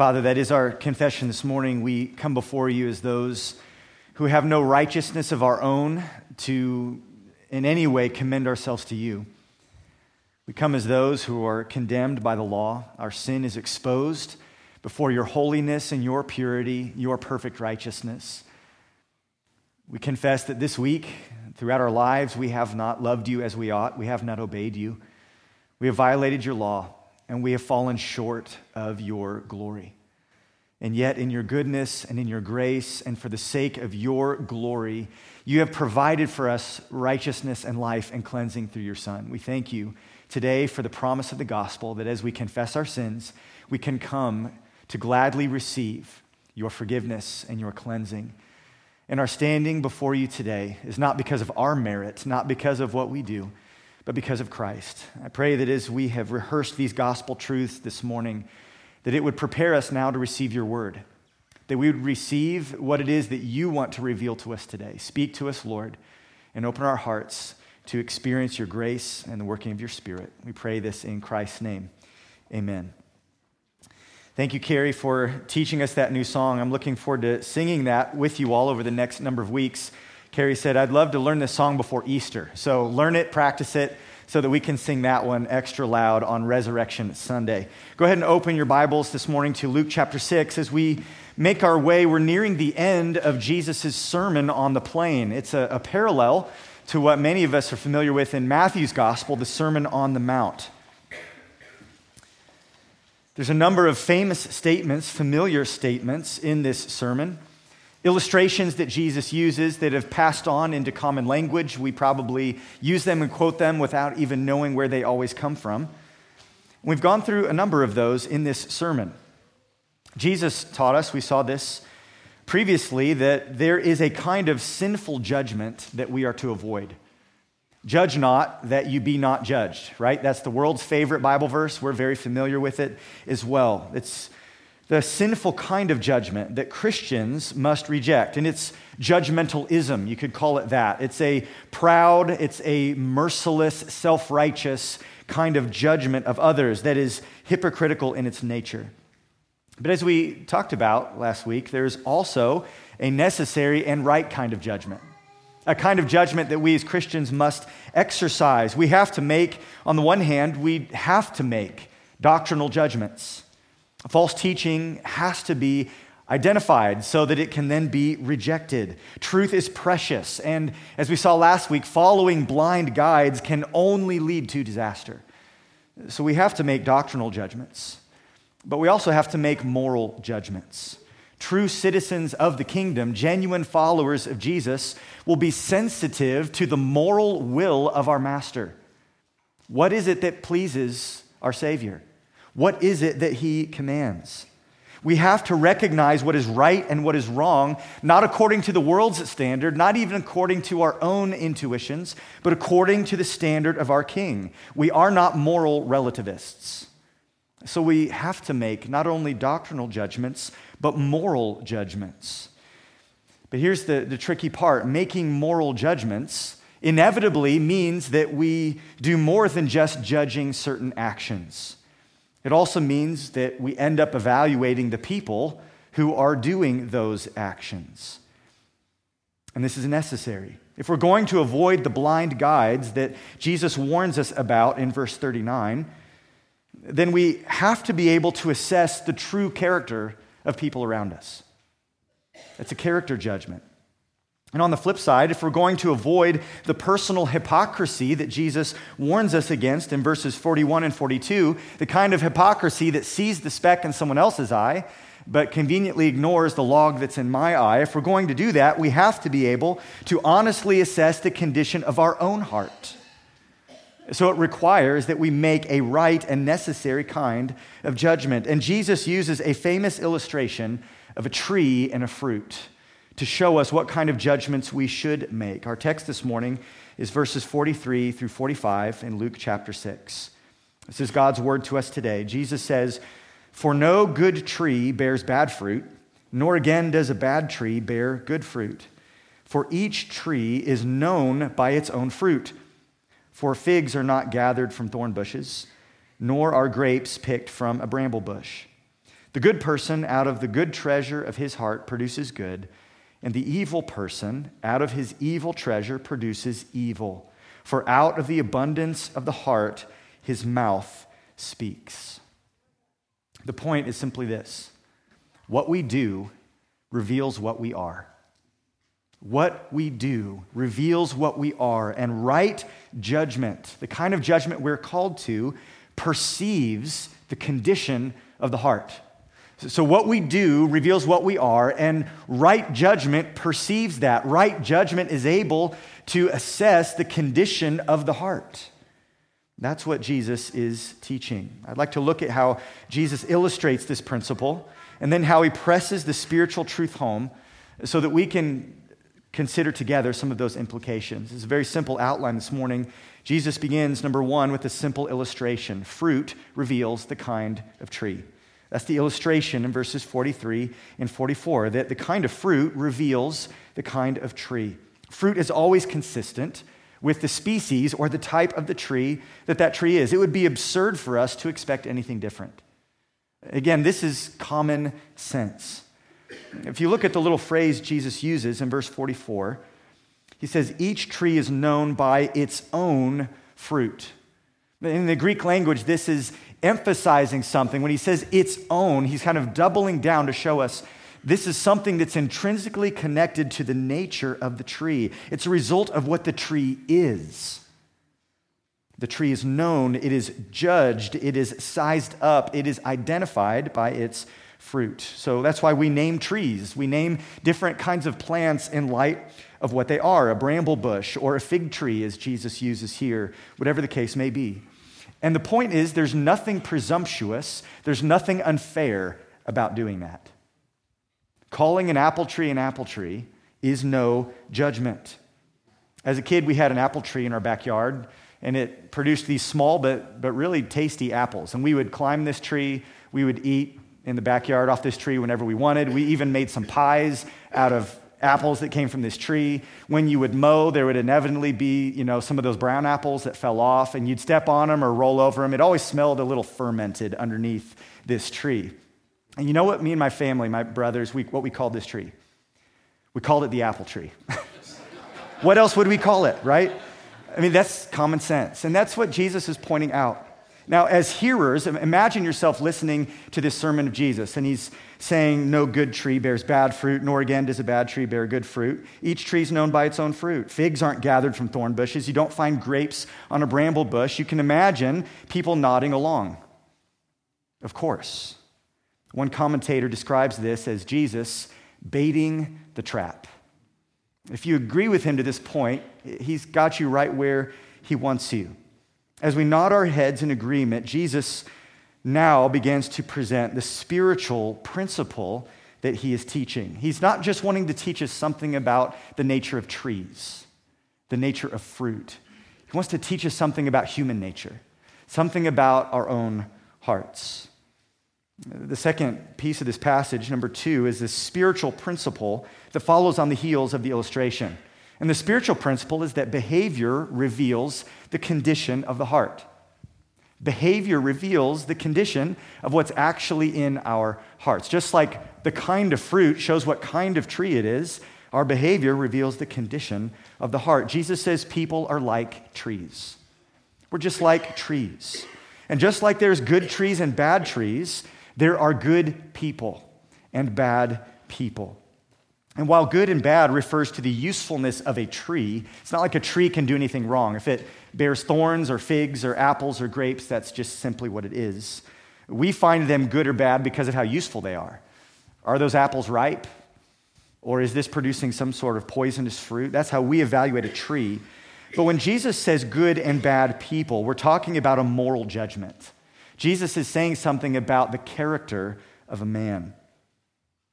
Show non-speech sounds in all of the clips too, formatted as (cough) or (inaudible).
Father, that is our confession this morning. We come before you as those who have no righteousness of our own to in any way commend ourselves to you. We come as those who are condemned by the law. Our sin is exposed before your holiness and your purity, your perfect righteousness. We confess that this week, throughout our lives, we have not loved you as we ought. We have not obeyed you. We have violated your law, and we have fallen short of your glory. And yet, in your goodness and in your grace, and for the sake of your glory, you have provided for us righteousness and life and cleansing through your Son. We thank you today for the promise of the gospel that as we confess our sins, we can come to gladly receive your forgiveness and your cleansing. And our standing before you today is not because of our merit, not because of what we do, but because of Christ. I pray that as we have rehearsed these gospel truths this morning, that it would prepare us now to receive your word, that we would receive what it is that you want to reveal to us today. Speak to us, Lord, and open our hearts to experience your grace and the working of your Spirit. We pray this in Christ's name. Amen. Thank you, Carrie, for teaching us that new song. I'm looking forward to singing that with you all over the next number of weeks. Carrie said, I'd love to learn this song before Easter. So learn it, practice it, so that we can sing that one extra loud on Resurrection Sunday. Go ahead and open your Bibles this morning to Luke chapter 6 as we make our way. We're nearing the end of Jesus' sermon on the plain. It's a, a parallel to what many of us are familiar with in Matthew's gospel, the Sermon on the Mount. There's a number of famous statements, familiar statements in this sermon. Illustrations that Jesus uses that have passed on into common language. We probably use them and quote them without even knowing where they always come from. We've gone through a number of those in this sermon. Jesus taught us, we saw this previously, that there is a kind of sinful judgment that we are to avoid. Judge not that you be not judged, right? That's the world's favorite Bible verse. We're very familiar with it as well. It's the sinful kind of judgment that Christians must reject. And it's judgmentalism, you could call it that. It's a proud, it's a merciless, self righteous kind of judgment of others that is hypocritical in its nature. But as we talked about last week, there's also a necessary and right kind of judgment a kind of judgment that we as Christians must exercise. We have to make, on the one hand, we have to make doctrinal judgments. False teaching has to be identified so that it can then be rejected. Truth is precious, and as we saw last week, following blind guides can only lead to disaster. So we have to make doctrinal judgments, but we also have to make moral judgments true citizens of the kingdom, genuine followers of Jesus, will be sensitive to the moral will of our master. What is it that pleases our Savior? What is it that he commands? We have to recognize what is right and what is wrong, not according to the world's standard, not even according to our own intuitions, but according to the standard of our King. We are not moral relativists. So we have to make not only doctrinal judgments, but moral judgments. But here's the, the tricky part making moral judgments inevitably means that we do more than just judging certain actions. It also means that we end up evaluating the people who are doing those actions. And this is necessary. If we're going to avoid the blind guides that Jesus warns us about in verse 39, then we have to be able to assess the true character of people around us. It's a character judgment. And on the flip side, if we're going to avoid the personal hypocrisy that Jesus warns us against in verses 41 and 42, the kind of hypocrisy that sees the speck in someone else's eye, but conveniently ignores the log that's in my eye, if we're going to do that, we have to be able to honestly assess the condition of our own heart. So it requires that we make a right and necessary kind of judgment. And Jesus uses a famous illustration of a tree and a fruit to show us what kind of judgments we should make. Our text this morning is verses 43 through 45 in Luke chapter 6. This is God's word to us today. Jesus says, For no good tree bears bad fruit, nor again does a bad tree bear good fruit. For each tree is known by its own fruit. For figs are not gathered from thorn bushes, nor are grapes picked from a bramble bush. The good person, out of the good treasure of his heart, produces good, and the evil person, out of his evil treasure, produces evil. For out of the abundance of the heart, his mouth speaks. The point is simply this what we do reveals what we are. What we do reveals what we are, and right judgment, the kind of judgment we're called to, perceives the condition of the heart. So, what we do reveals what we are, and right judgment perceives that. Right judgment is able to assess the condition of the heart. That's what Jesus is teaching. I'd like to look at how Jesus illustrates this principle and then how he presses the spiritual truth home so that we can consider together some of those implications. It's a very simple outline this morning. Jesus begins, number one, with a simple illustration fruit reveals the kind of tree. That's the illustration in verses 43 and 44 that the kind of fruit reveals the kind of tree. Fruit is always consistent with the species or the type of the tree that that tree is. It would be absurd for us to expect anything different. Again, this is common sense. If you look at the little phrase Jesus uses in verse 44, he says, Each tree is known by its own fruit. In the Greek language, this is emphasizing something. When he says its own, he's kind of doubling down to show us this is something that's intrinsically connected to the nature of the tree. It's a result of what the tree is. The tree is known, it is judged, it is sized up, it is identified by its fruit. So that's why we name trees. We name different kinds of plants in light of what they are a bramble bush or a fig tree, as Jesus uses here, whatever the case may be. And the point is, there's nothing presumptuous, there's nothing unfair about doing that. Calling an apple tree an apple tree is no judgment. As a kid, we had an apple tree in our backyard, and it produced these small but, but really tasty apples. And we would climb this tree, we would eat in the backyard off this tree whenever we wanted. We even made some pies out of apples that came from this tree. When you would mow, there would inevitably be, you know, some of those brown apples that fell off, and you'd step on them or roll over them. It always smelled a little fermented underneath this tree. And you know what? Me and my family, my brothers, we, what we called this tree? We called it the apple tree. (laughs) what else would we call it, right? I mean, that's common sense. And that's what Jesus is pointing out. Now, as hearers, imagine yourself listening to this sermon of Jesus, and he's saying, No good tree bears bad fruit, nor again does a bad tree bear good fruit. Each tree is known by its own fruit. Figs aren't gathered from thorn bushes. You don't find grapes on a bramble bush. You can imagine people nodding along. Of course. One commentator describes this as Jesus baiting the trap. If you agree with him to this point, he's got you right where he wants you. As we nod our heads in agreement, Jesus now begins to present the spiritual principle that he is teaching. He's not just wanting to teach us something about the nature of trees, the nature of fruit. He wants to teach us something about human nature, something about our own hearts. The second piece of this passage, number two, is this spiritual principle that follows on the heels of the illustration. And the spiritual principle is that behavior reveals the condition of the heart. Behavior reveals the condition of what's actually in our hearts. Just like the kind of fruit shows what kind of tree it is, our behavior reveals the condition of the heart. Jesus says people are like trees. We're just like trees. And just like there's good trees and bad trees, there are good people and bad people. And while good and bad refers to the usefulness of a tree, it's not like a tree can do anything wrong. If it bears thorns or figs or apples or grapes, that's just simply what it is. We find them good or bad because of how useful they are. Are those apples ripe? Or is this producing some sort of poisonous fruit? That's how we evaluate a tree. But when Jesus says good and bad people, we're talking about a moral judgment. Jesus is saying something about the character of a man.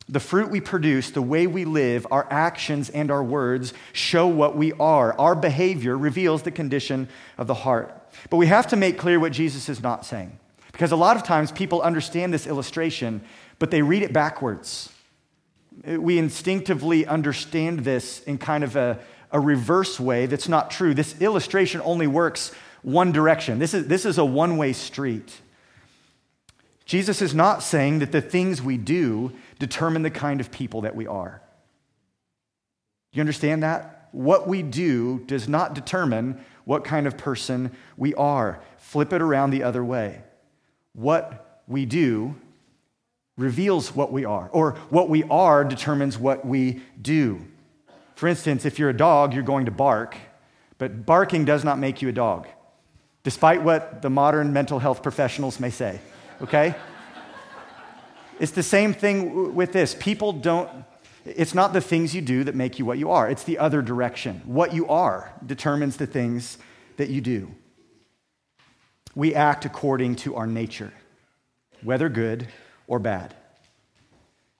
The fruit we produce, the way we live, our actions and our words show what we are. Our behavior reveals the condition of the heart. But we have to make clear what Jesus is not saying. Because a lot of times people understand this illustration, but they read it backwards. We instinctively understand this in kind of a, a reverse way that's not true. This illustration only works one direction. This is, this is a one way street. Jesus is not saying that the things we do determine the kind of people that we are. You understand that? What we do does not determine what kind of person we are. Flip it around the other way. What we do reveals what we are, or what we are determines what we do. For instance, if you're a dog, you're going to bark, but barking does not make you a dog, despite what the modern mental health professionals may say okay? it's the same thing with this. People don't, it's not the things you do that make you what you are, it's the other direction. What you are determines the things that you do. We act according to our nature, whether good or bad.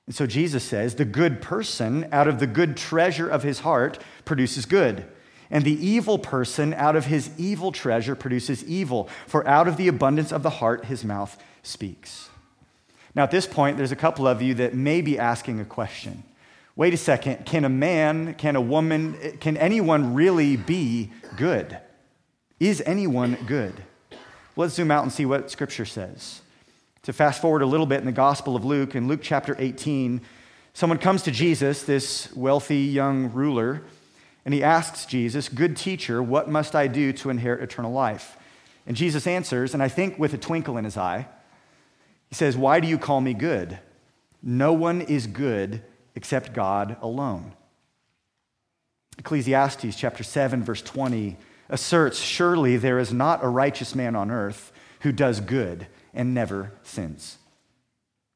And so Jesus says, the good person out of the good treasure of his heart produces good. And the evil person out of his evil treasure produces evil, for out of the abundance of the heart his mouth speaks. Now, at this point, there's a couple of you that may be asking a question. Wait a second, can a man, can a woman, can anyone really be good? Is anyone good? Let's zoom out and see what Scripture says. To fast forward a little bit in the Gospel of Luke, in Luke chapter 18, someone comes to Jesus, this wealthy young ruler, and he asks Jesus, Good teacher, what must I do to inherit eternal life? And Jesus answers, and I think with a twinkle in his eye, he says, Why do you call me good? No one is good except God alone. Ecclesiastes chapter 7 verse 20 asserts, "Surely there is not a righteous man on earth who does good and never sins."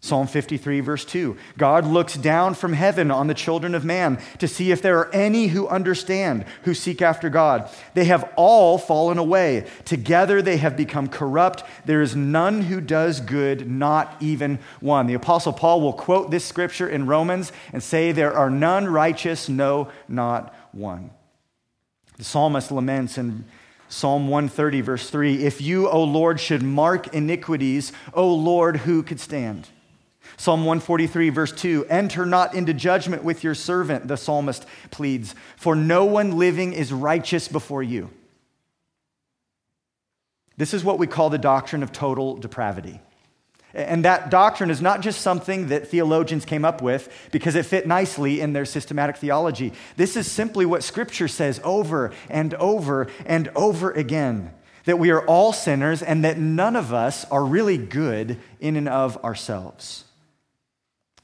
Psalm 53, verse 2 God looks down from heaven on the children of man to see if there are any who understand, who seek after God. They have all fallen away. Together they have become corrupt. There is none who does good, not even one. The Apostle Paul will quote this scripture in Romans and say, There are none righteous, no, not one. The psalmist laments in Psalm 130, verse 3 If you, O Lord, should mark iniquities, O Lord, who could stand? Psalm 143, verse 2 Enter not into judgment with your servant, the psalmist pleads, for no one living is righteous before you. This is what we call the doctrine of total depravity. And that doctrine is not just something that theologians came up with because it fit nicely in their systematic theology. This is simply what Scripture says over and over and over again that we are all sinners and that none of us are really good in and of ourselves.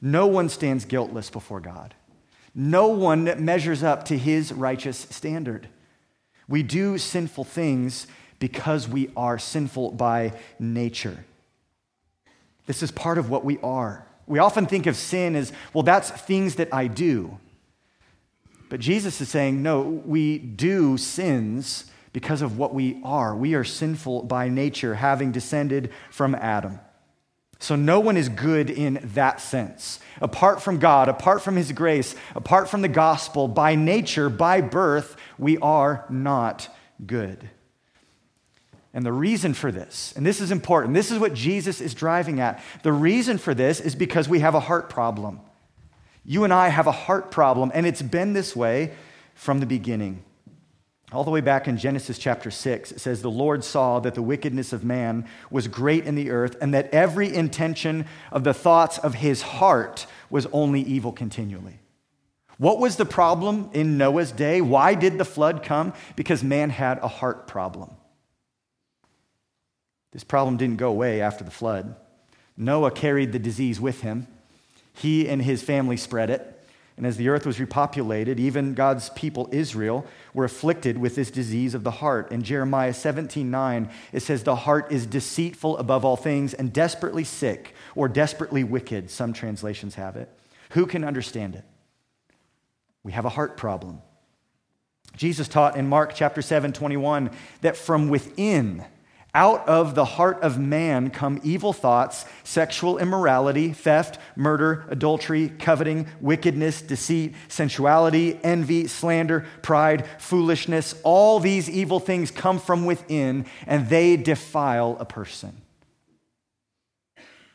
No one stands guiltless before God. No one measures up to his righteous standard. We do sinful things because we are sinful by nature. This is part of what we are. We often think of sin as, well, that's things that I do. But Jesus is saying, no, we do sins because of what we are. We are sinful by nature, having descended from Adam. So no one is good in that sense. Apart from God, apart from His grace, apart from the gospel, by nature, by birth, we are not good. And the reason for this, and this is important, this is what Jesus is driving at. The reason for this is because we have a heart problem. You and I have a heart problem, and it's been this way from the beginning. All the way back in Genesis chapter 6, it says, The Lord saw that the wickedness of man was great in the earth, and that every intention of the thoughts of his heart was only evil continually. What was the problem in Noah's day? Why did the flood come? Because man had a heart problem. This problem didn't go away after the flood. Noah carried the disease with him, he and his family spread it. And as the earth was repopulated, even God's people, Israel, were afflicted with this disease of the heart. In Jeremiah 17 9, it says, The heart is deceitful above all things and desperately sick, or desperately wicked, some translations have it. Who can understand it? We have a heart problem. Jesus taught in Mark chapter 7 21 that from within, out of the heart of man come evil thoughts, sexual immorality, theft, murder, adultery, coveting, wickedness, deceit, sensuality, envy, slander, pride, foolishness. All these evil things come from within and they defile a person.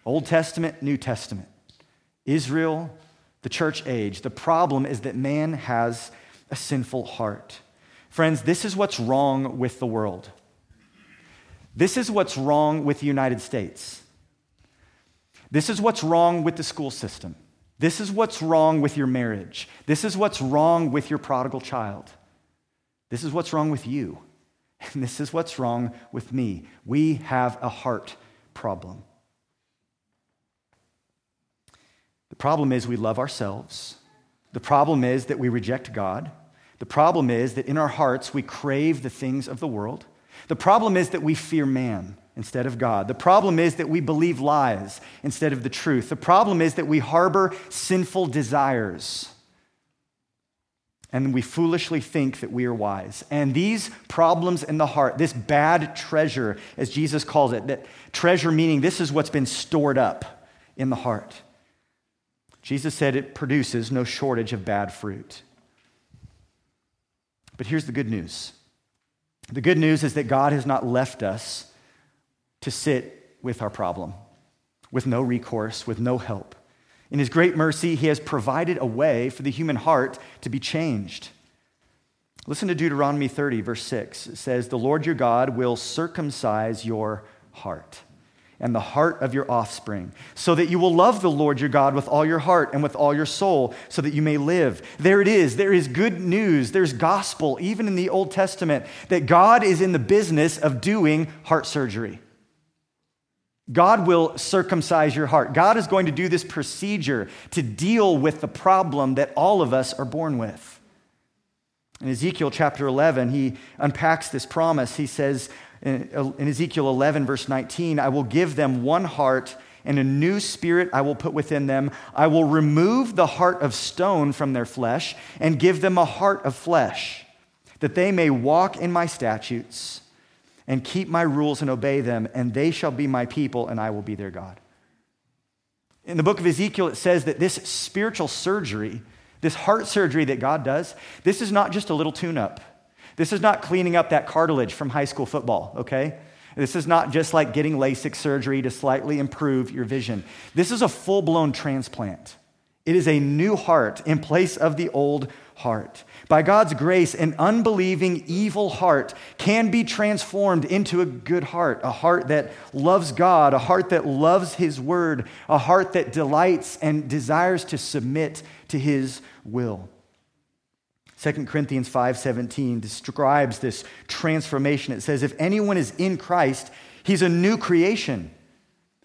Old Testament, New Testament. Israel, the church age. The problem is that man has a sinful heart. Friends, this is what's wrong with the world. This is what's wrong with the United States. This is what's wrong with the school system. This is what's wrong with your marriage. This is what's wrong with your prodigal child. This is what's wrong with you. (laughs) And this is what's wrong with me. We have a heart problem. The problem is we love ourselves. The problem is that we reject God. The problem is that in our hearts we crave the things of the world. The problem is that we fear man instead of God. The problem is that we believe lies instead of the truth. The problem is that we harbor sinful desires and we foolishly think that we are wise. And these problems in the heart, this bad treasure, as Jesus calls it, that treasure meaning this is what's been stored up in the heart. Jesus said it produces no shortage of bad fruit. But here's the good news the good news is that God has not left us to sit with our problem, with no recourse, with no help. In his great mercy, he has provided a way for the human heart to be changed. Listen to Deuteronomy 30, verse 6. It says, The Lord your God will circumcise your heart and the heart of your offspring, so that you will love the Lord your God with all your heart and with all your soul, so that you may live. There it is. There is good news. There's gospel, even in the Old Testament, that God is in the business of doing heart surgery. God will circumcise your heart. God is going to do this procedure to deal with the problem that all of us are born with. In Ezekiel chapter 11, he unpacks this promise. He says in Ezekiel 11, verse 19, I will give them one heart and a new spirit I will put within them. I will remove the heart of stone from their flesh and give them a heart of flesh, that they may walk in my statutes and keep my rules and obey them, and they shall be my people, and I will be their God. In the book of Ezekiel, it says that this spiritual surgery, this heart surgery that God does, this is not just a little tune up. This is not cleaning up that cartilage from high school football, okay? This is not just like getting LASIK surgery to slightly improve your vision. This is a full blown transplant. It is a new heart in place of the old heart. By God's grace, an unbelieving, evil heart can be transformed into a good heart, a heart that loves God, a heart that loves His word, a heart that delights and desires to submit to His will. 2 Corinthians 5:17 describes this transformation. It says if anyone is in Christ, he's a new creation.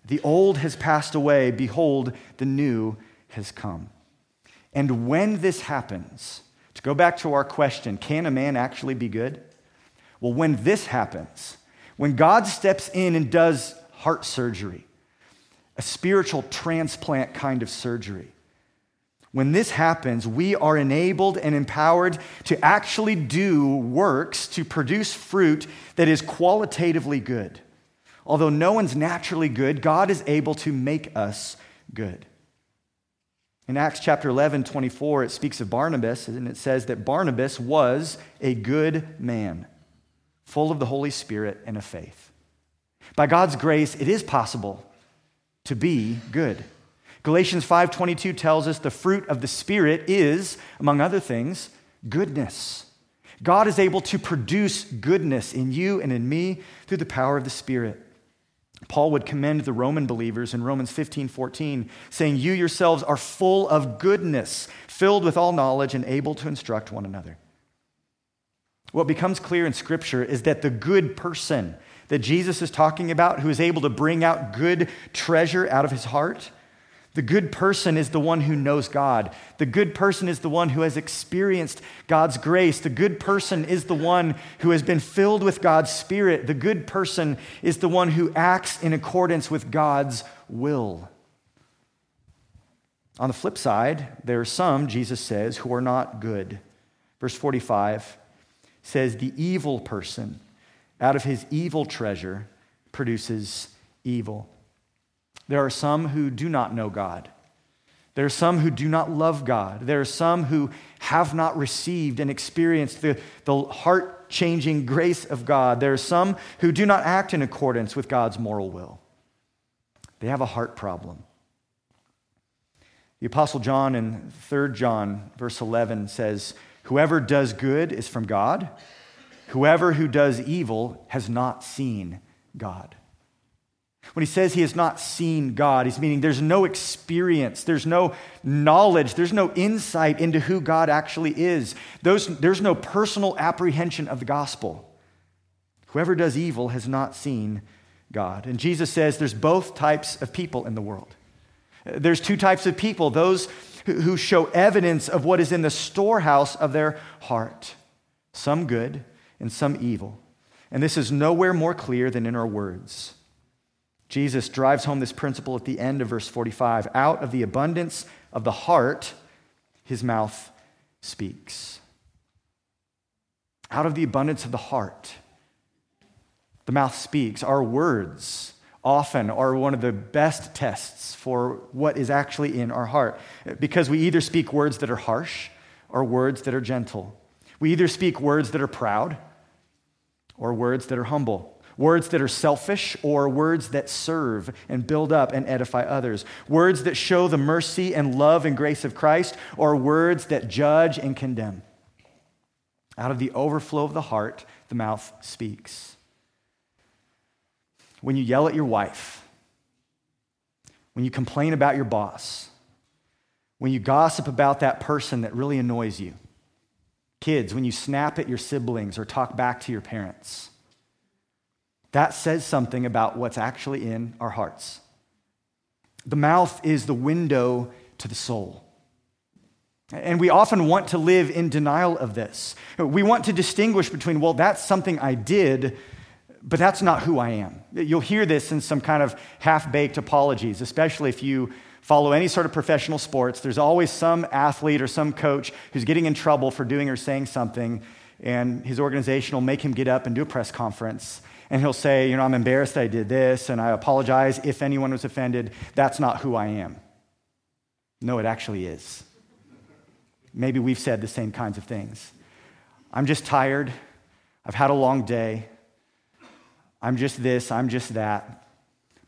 The old has passed away, behold, the new has come. And when this happens, to go back to our question, can a man actually be good? Well, when this happens, when God steps in and does heart surgery, a spiritual transplant kind of surgery, when this happens, we are enabled and empowered to actually do works to produce fruit that is qualitatively good. Although no one's naturally good, God is able to make us good. In Acts chapter 11, 24, it speaks of Barnabas, and it says that Barnabas was a good man, full of the Holy Spirit and of faith. By God's grace, it is possible to be good. Galatians 5:22 tells us the fruit of the spirit is among other things goodness. God is able to produce goodness in you and in me through the power of the spirit. Paul would commend the Roman believers in Romans 15 14, saying, You yourselves are full of goodness, filled with all knowledge, and able to instruct one another. What becomes clear in Scripture is that the good person that Jesus is talking about, who is able to bring out good treasure out of his heart, the good person is the one who knows God. The good person is the one who has experienced God's grace. The good person is the one who has been filled with God's Spirit. The good person is the one who acts in accordance with God's will. On the flip side, there are some, Jesus says, who are not good. Verse 45 says, The evil person out of his evil treasure produces evil. There are some who do not know God. There are some who do not love God. There are some who have not received and experienced the, the heart changing grace of God. There are some who do not act in accordance with God's moral will. They have a heart problem. The Apostle John in 3 John, verse 11, says, Whoever does good is from God. Whoever who does evil has not seen God. When he says he has not seen God, he's meaning there's no experience, there's no knowledge, there's no insight into who God actually is. Those, there's no personal apprehension of the gospel. Whoever does evil has not seen God. And Jesus says there's both types of people in the world. There's two types of people those who show evidence of what is in the storehouse of their heart some good and some evil. And this is nowhere more clear than in our words. Jesus drives home this principle at the end of verse 45. Out of the abundance of the heart, his mouth speaks. Out of the abundance of the heart, the mouth speaks. Our words often are one of the best tests for what is actually in our heart because we either speak words that are harsh or words that are gentle. We either speak words that are proud or words that are humble words that are selfish or words that serve and build up and edify others, words that show the mercy and love and grace of Christ, or words that judge and condemn. Out of the overflow of the heart, the mouth speaks. When you yell at your wife, when you complain about your boss, when you gossip about that person that really annoys you, kids, when you snap at your siblings or talk back to your parents, that says something about what's actually in our hearts. The mouth is the window to the soul. And we often want to live in denial of this. We want to distinguish between, well, that's something I did, but that's not who I am. You'll hear this in some kind of half baked apologies, especially if you follow any sort of professional sports. There's always some athlete or some coach who's getting in trouble for doing or saying something, and his organization will make him get up and do a press conference and he'll say, You know, I'm embarrassed I did this, and I apologize if anyone was offended. That's not who I am. No, it actually is. Maybe we've said the same kinds of things. I'm just tired. I've had a long day. I'm just this, I'm just that.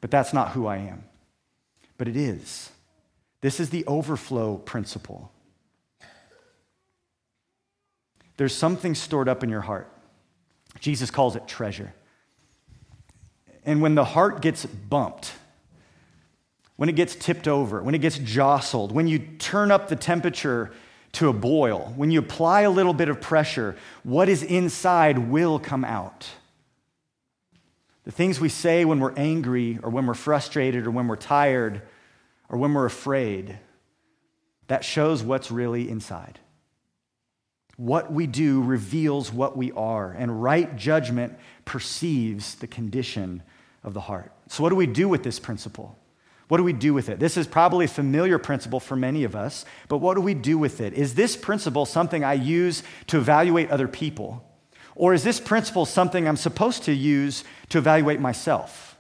But that's not who I am. But it is. This is the overflow principle. There's something stored up in your heart. Jesus calls it treasure. And when the heart gets bumped, when it gets tipped over, when it gets jostled, when you turn up the temperature to a boil, when you apply a little bit of pressure, what is inside will come out. The things we say when we're angry or when we're frustrated or when we're tired or when we're afraid, that shows what's really inside. What we do reveals what we are, and right judgment perceives the condition of the heart. So, what do we do with this principle? What do we do with it? This is probably a familiar principle for many of us, but what do we do with it? Is this principle something I use to evaluate other people? Or is this principle something I'm supposed to use to evaluate myself?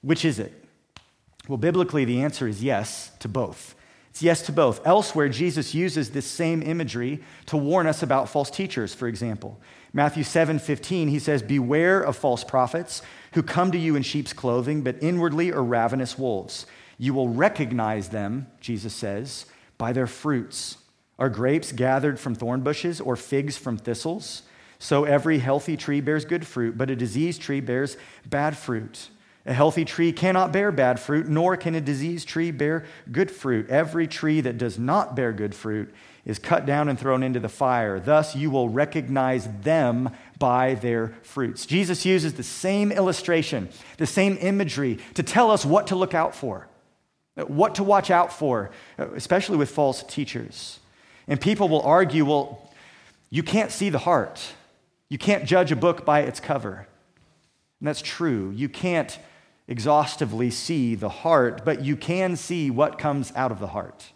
Which is it? Well, biblically, the answer is yes to both. It's yes to both. Elsewhere, Jesus uses this same imagery to warn us about false teachers, for example. Matthew 7 15, he says, Beware of false prophets who come to you in sheep's clothing, but inwardly are ravenous wolves. You will recognize them, Jesus says, by their fruits. Are grapes gathered from thorn bushes or figs from thistles? So every healthy tree bears good fruit, but a diseased tree bears bad fruit. A healthy tree cannot bear bad fruit, nor can a diseased tree bear good fruit. Every tree that does not bear good fruit is cut down and thrown into the fire. Thus, you will recognize them by their fruits. Jesus uses the same illustration, the same imagery to tell us what to look out for, what to watch out for, especially with false teachers. And people will argue, well, you can't see the heart. You can't judge a book by its cover. And that's true. You can't exhaustively see the heart, but you can see what comes out of the heart.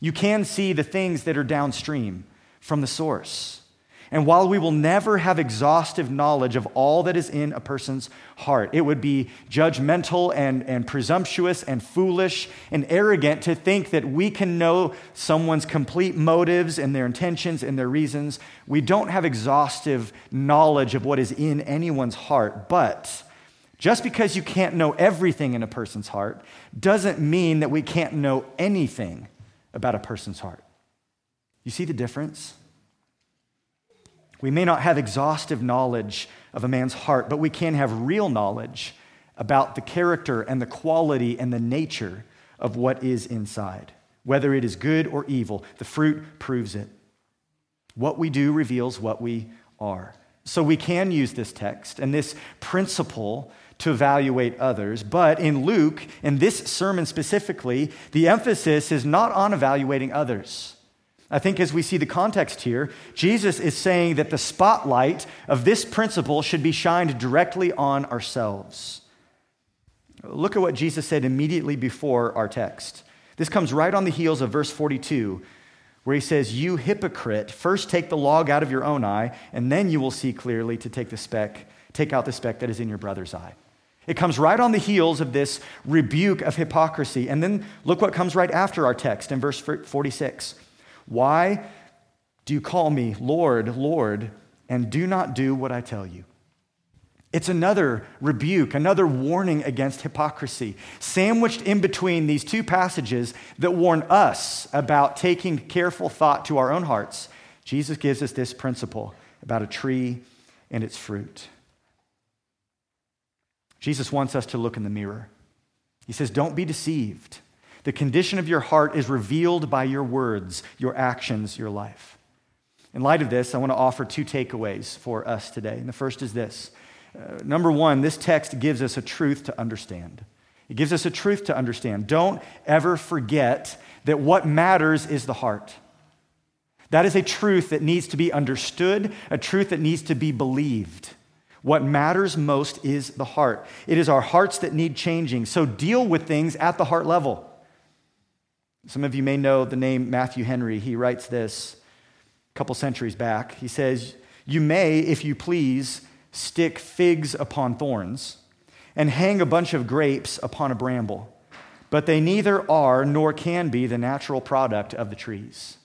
You can see the things that are downstream from the source. And while we will never have exhaustive knowledge of all that is in a person's heart, it would be judgmental and, and presumptuous and foolish and arrogant to think that we can know someone's complete motives and their intentions and their reasons. We don't have exhaustive knowledge of what is in anyone's heart, but just because you can't know everything in a person's heart doesn't mean that we can't know anything about a person's heart. You see the difference? We may not have exhaustive knowledge of a man's heart, but we can have real knowledge about the character and the quality and the nature of what is inside. Whether it is good or evil, the fruit proves it. What we do reveals what we are. So we can use this text and this principle to evaluate others. But in Luke, in this sermon specifically, the emphasis is not on evaluating others. I think as we see the context here, Jesus is saying that the spotlight of this principle should be shined directly on ourselves. Look at what Jesus said immediately before our text. This comes right on the heels of verse 42, where he says, You hypocrite, first take the log out of your own eye, and then you will see clearly to take the speck, take out the speck that is in your brother's eye. It comes right on the heels of this rebuke of hypocrisy. And then look what comes right after our text in verse 46. Why do you call me Lord, Lord, and do not do what I tell you? It's another rebuke, another warning against hypocrisy, sandwiched in between these two passages that warn us about taking careful thought to our own hearts. Jesus gives us this principle about a tree and its fruit. Jesus wants us to look in the mirror. He says, Don't be deceived. The condition of your heart is revealed by your words, your actions, your life. In light of this, I want to offer two takeaways for us today. And the first is this uh, number one, this text gives us a truth to understand. It gives us a truth to understand. Don't ever forget that what matters is the heart. That is a truth that needs to be understood, a truth that needs to be believed. What matters most is the heart. It is our hearts that need changing. So deal with things at the heart level. Some of you may know the name Matthew Henry. He writes this a couple centuries back. He says, You may, if you please, stick figs upon thorns and hang a bunch of grapes upon a bramble, but they neither are nor can be the natural product of the trees.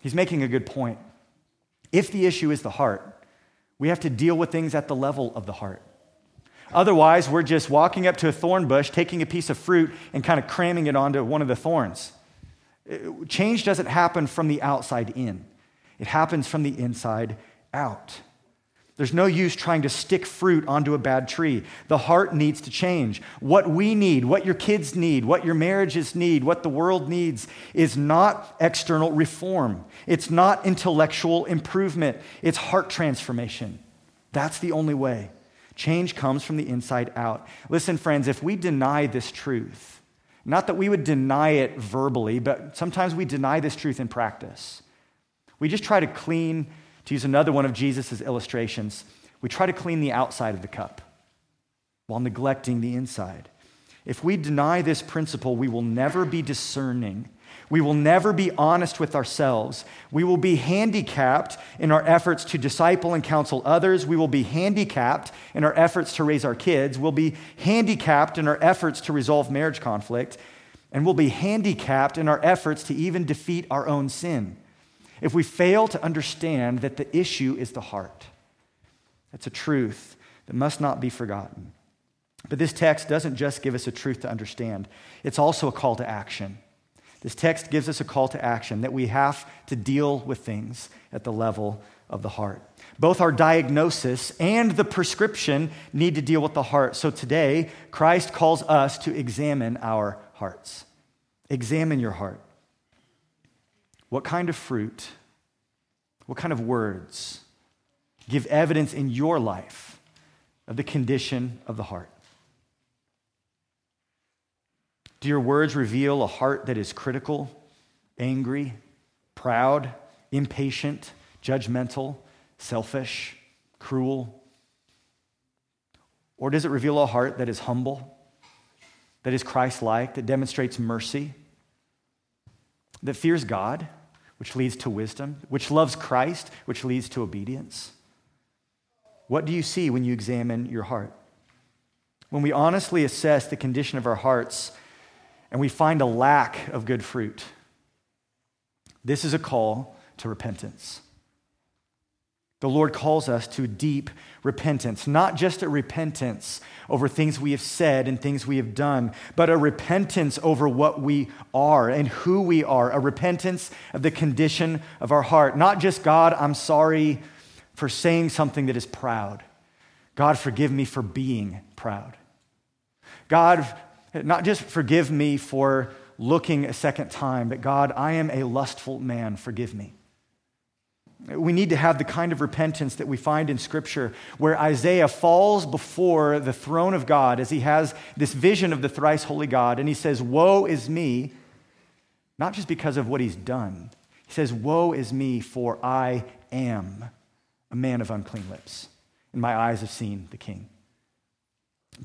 He's making a good point. If the issue is the heart, we have to deal with things at the level of the heart. Otherwise, we're just walking up to a thorn bush, taking a piece of fruit, and kind of cramming it onto one of the thorns. Change doesn't happen from the outside in, it happens from the inside out. There's no use trying to stick fruit onto a bad tree. The heart needs to change. What we need, what your kids need, what your marriages need, what the world needs is not external reform. It's not intellectual improvement. It's heart transformation. That's the only way. Change comes from the inside out. Listen, friends, if we deny this truth, not that we would deny it verbally, but sometimes we deny this truth in practice. We just try to clean to use another one of Jesus' illustrations, we try to clean the outside of the cup while neglecting the inside. If we deny this principle, we will never be discerning. We will never be honest with ourselves. We will be handicapped in our efforts to disciple and counsel others. We will be handicapped in our efforts to raise our kids. We'll be handicapped in our efforts to resolve marriage conflict. And we'll be handicapped in our efforts to even defeat our own sin if we fail to understand that the issue is the heart. That's a truth that must not be forgotten. But this text doesn't just give us a truth to understand, it's also a call to action. This text gives us a call to action that we have to deal with things at the level of the heart. Both our diagnosis and the prescription need to deal with the heart. So today, Christ calls us to examine our hearts. Examine your heart. What kind of fruit, what kind of words give evidence in your life of the condition of the heart? Do your words reveal a heart that is critical, angry, proud, impatient, judgmental, selfish, cruel? Or does it reveal a heart that is humble, that is Christ like, that demonstrates mercy, that fears God? Which leads to wisdom, which loves Christ, which leads to obedience? What do you see when you examine your heart? When we honestly assess the condition of our hearts and we find a lack of good fruit, this is a call to repentance. The Lord calls us to deep repentance, not just a repentance over things we have said and things we have done, but a repentance over what we are and who we are, a repentance of the condition of our heart. Not just, God, I'm sorry for saying something that is proud. God, forgive me for being proud. God, not just forgive me for looking a second time, but God, I am a lustful man, forgive me. We need to have the kind of repentance that we find in Scripture where Isaiah falls before the throne of God as he has this vision of the thrice holy God, and he says, Woe is me, not just because of what he's done. He says, Woe is me, for I am a man of unclean lips, and my eyes have seen the King.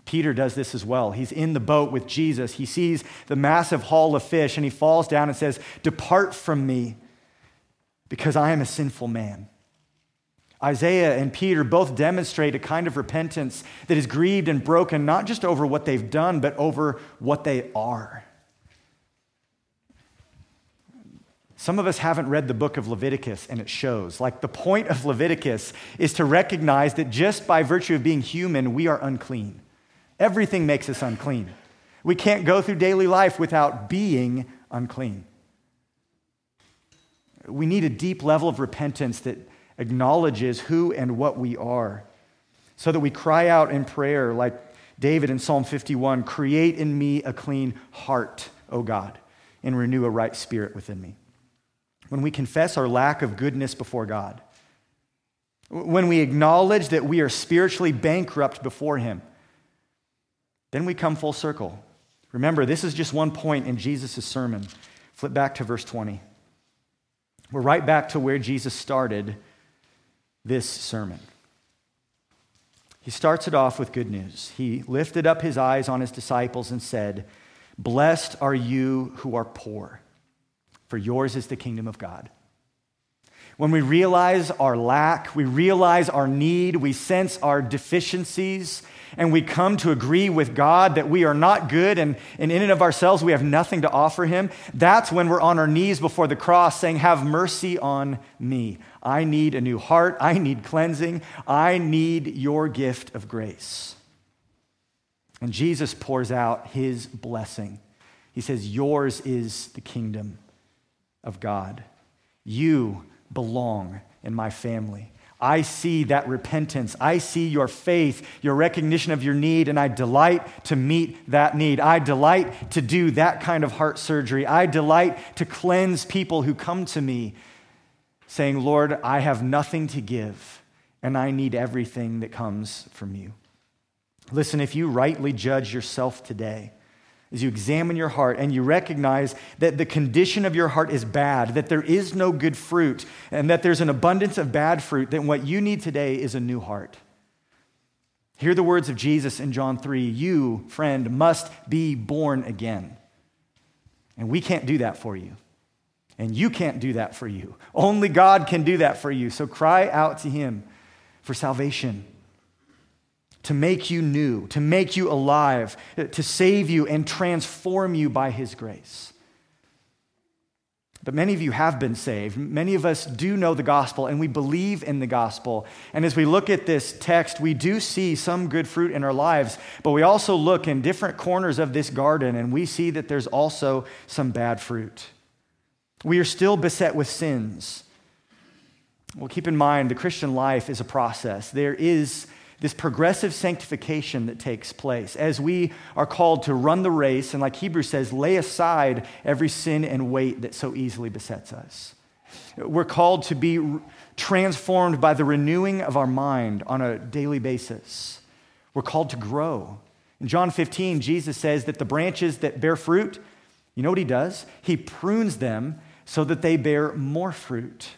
Peter does this as well. He's in the boat with Jesus. He sees the massive haul of fish, and he falls down and says, Depart from me because I am a sinful man. Isaiah and Peter both demonstrate a kind of repentance that is grieved and broken, not just over what they've done, but over what they are. Some of us haven't read the book of Leviticus, and it shows. Like, the point of Leviticus is to recognize that just by virtue of being human, we are unclean. Everything makes us unclean. We can't go through daily life without being unclean we need a deep level of repentance that acknowledges who and what we are so that we cry out in prayer like David in Psalm 51 Create in me a clean heart, O God, and renew a right spirit within me. When we confess our lack of goodness before God, when we acknowledge that we are spiritually bankrupt before Him, then we come full circle. Remember, this is just one point in Jesus' sermon. Flip back to verse 20. We're right back to where Jesus started this sermon. He starts it off with good news. He lifted up his eyes on his disciples and said, Blessed are you who are poor, for yours is the kingdom of God. When we realize our lack, we realize our need, we sense our deficiencies, and we come to agree with God that we are not good and, and in and of ourselves we have nothing to offer Him, that's when we're on our knees before the cross saying, Have mercy on me. I need a new heart. I need cleansing. I need your gift of grace. And Jesus pours out His blessing. He says, Yours is the kingdom of God. You belong in my family. I see that repentance. I see your faith, your recognition of your need, and I delight to meet that need. I delight to do that kind of heart surgery. I delight to cleanse people who come to me saying, Lord, I have nothing to give, and I need everything that comes from you. Listen, if you rightly judge yourself today, as you examine your heart and you recognize that the condition of your heart is bad, that there is no good fruit, and that there's an abundance of bad fruit, then what you need today is a new heart. Hear the words of Jesus in John 3 You, friend, must be born again. And we can't do that for you. And you can't do that for you. Only God can do that for you. So cry out to Him for salvation to make you new, to make you alive, to save you and transform you by His grace. But many of you have been saved. Many of us do know the gospel and we believe in the gospel. And as we look at this text, we do see some good fruit in our lives, but we also look in different corners of this garden and we see that there's also some bad fruit. We are still beset with sins. Well, keep in mind, the Christian life is a process. There is this progressive sanctification that takes place as we are called to run the race and, like Hebrews says, lay aside every sin and weight that so easily besets us. We're called to be transformed by the renewing of our mind on a daily basis. We're called to grow. In John 15, Jesus says that the branches that bear fruit, you know what he does? He prunes them so that they bear more fruit.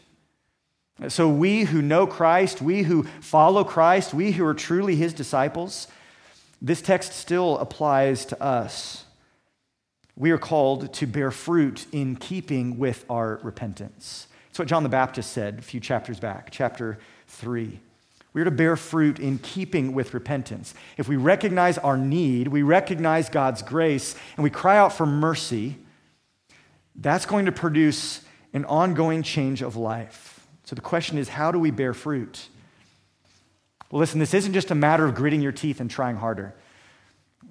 So, we who know Christ, we who follow Christ, we who are truly his disciples, this text still applies to us. We are called to bear fruit in keeping with our repentance. It's what John the Baptist said a few chapters back, chapter 3. We are to bear fruit in keeping with repentance. If we recognize our need, we recognize God's grace, and we cry out for mercy, that's going to produce an ongoing change of life. So the question is how do we bear fruit? Well, listen, this isn't just a matter of gritting your teeth and trying harder.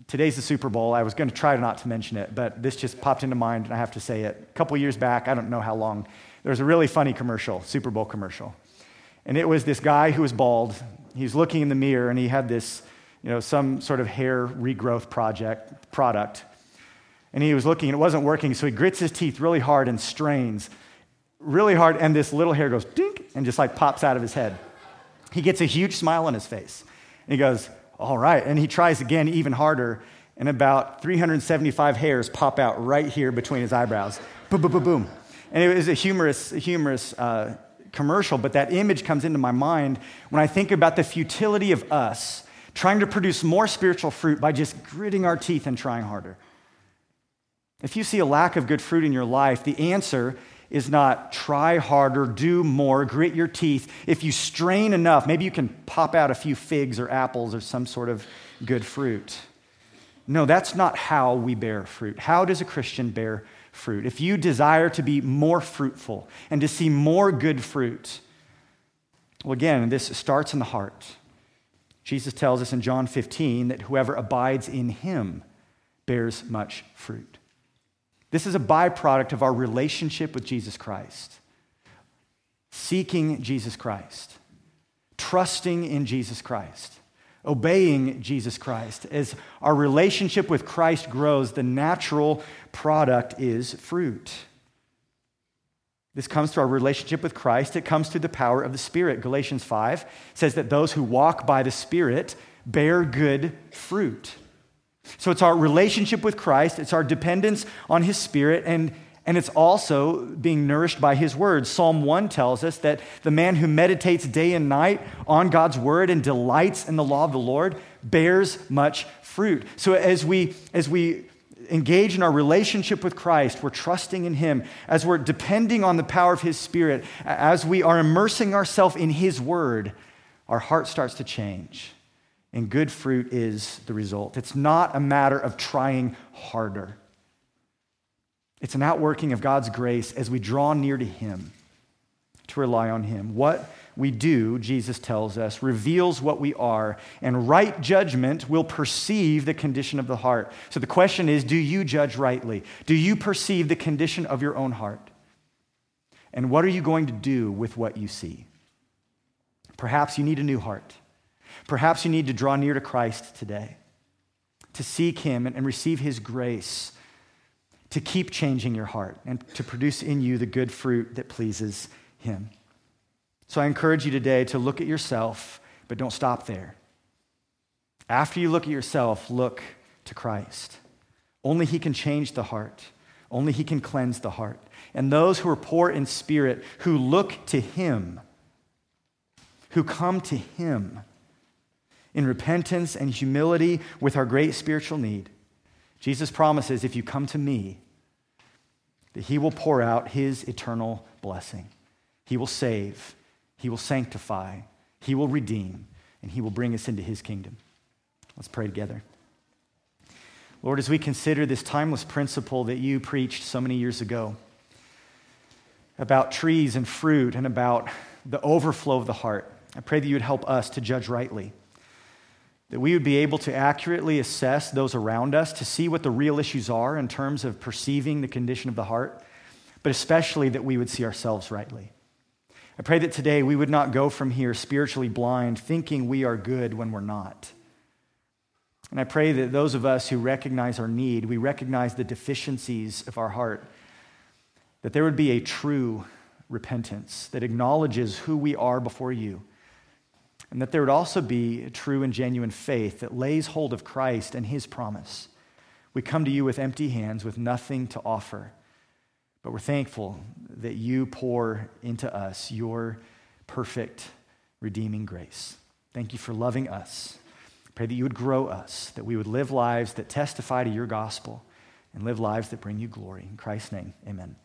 Today's the Super Bowl. I was going to try not to mention it, but this just popped into mind, and I have to say it. A couple years back, I don't know how long, there was a really funny commercial, Super Bowl commercial. And it was this guy who was bald. He was looking in the mirror and he had this, you know, some sort of hair regrowth project, product. And he was looking and it wasn't working, so he grits his teeth really hard and strains really hard, and this little hair goes dink and just like pops out of his head. He gets a huge smile on his face. And he goes, All right. And he tries again even harder, and about 375 hairs pop out right here between his eyebrows. Boom, boom, boom, boom. And it was a humorous, humorous uh, commercial, but that image comes into my mind when I think about the futility of us trying to produce more spiritual fruit by just gritting our teeth and trying harder. If you see a lack of good fruit in your life, the answer is not try harder, do more, grit your teeth. If you strain enough, maybe you can pop out a few figs or apples or some sort of good fruit. No, that's not how we bear fruit. How does a Christian bear fruit? If you desire to be more fruitful and to see more good fruit, well, again, this starts in the heart. Jesus tells us in John 15 that whoever abides in him bears much fruit. This is a byproduct of our relationship with Jesus Christ. Seeking Jesus Christ, trusting in Jesus Christ, obeying Jesus Christ. As our relationship with Christ grows, the natural product is fruit. This comes through our relationship with Christ. It comes through the power of the Spirit. Galatians 5 says that those who walk by the Spirit bear good fruit. So it's our relationship with Christ, it's our dependence on His Spirit, and, and it's also being nourished by His Word. Psalm 1 tells us that the man who meditates day and night on God's Word and delights in the law of the Lord bears much fruit. So as we, as we engage in our relationship with Christ, we're trusting in Him, as we're depending on the power of His Spirit, as we are immersing ourselves in His Word, our heart starts to change and good fruit is the result. It's not a matter of trying harder, it's an outworking of God's grace as we draw near to Him to rely on Him. What we do, Jesus tells us, reveals what we are, and right judgment will perceive the condition of the heart. So the question is do you judge rightly? Do you perceive the condition of your own heart? And what are you going to do with what you see? Perhaps you need a new heart. Perhaps you need to draw near to Christ today, to seek Him and, receive His grace, to keep changing your heart and to produce in you the good fruit that pleases Him. So I encourage you today to look at yourself, but don't stop there. After you look at yourself, look to Christ. Only He can change the heart. Only He can cleanse the heart. And those who are poor in spirit, who look to Him, who come to Him, in repentance and humility with our great spiritual need, Jesus promises if you come to me, that he will pour out his eternal blessing. He will save, he will sanctify, he will redeem, and he will bring us into his kingdom. Let's pray together. Lord, as we consider this timeless principle that you preached so many years ago about trees and fruit and about the overflow of the heart, I pray that you would help us to judge rightly that we would be able to accurately assess those around us to see what the real issues are in terms of perceiving the condition of the heart, but especially that we would see ourselves rightly. I pray that today we would not go from here spiritually blind, thinking we are good when we're not. And I pray that those of us who recognize our need, we recognize the deficiencies of our heart, that there would be a true repentance that acknowledges who we are before you and that there would also be a true and genuine faith that lays hold of Christ and his promise. We come to you with empty hands, with nothing to offer, but we're thankful that you pour into us your perfect, redeeming grace. Thank you for loving us. Pray that you would grow us, that we would live lives that testify to your gospel and live lives that bring you glory. In Christ's name, amen.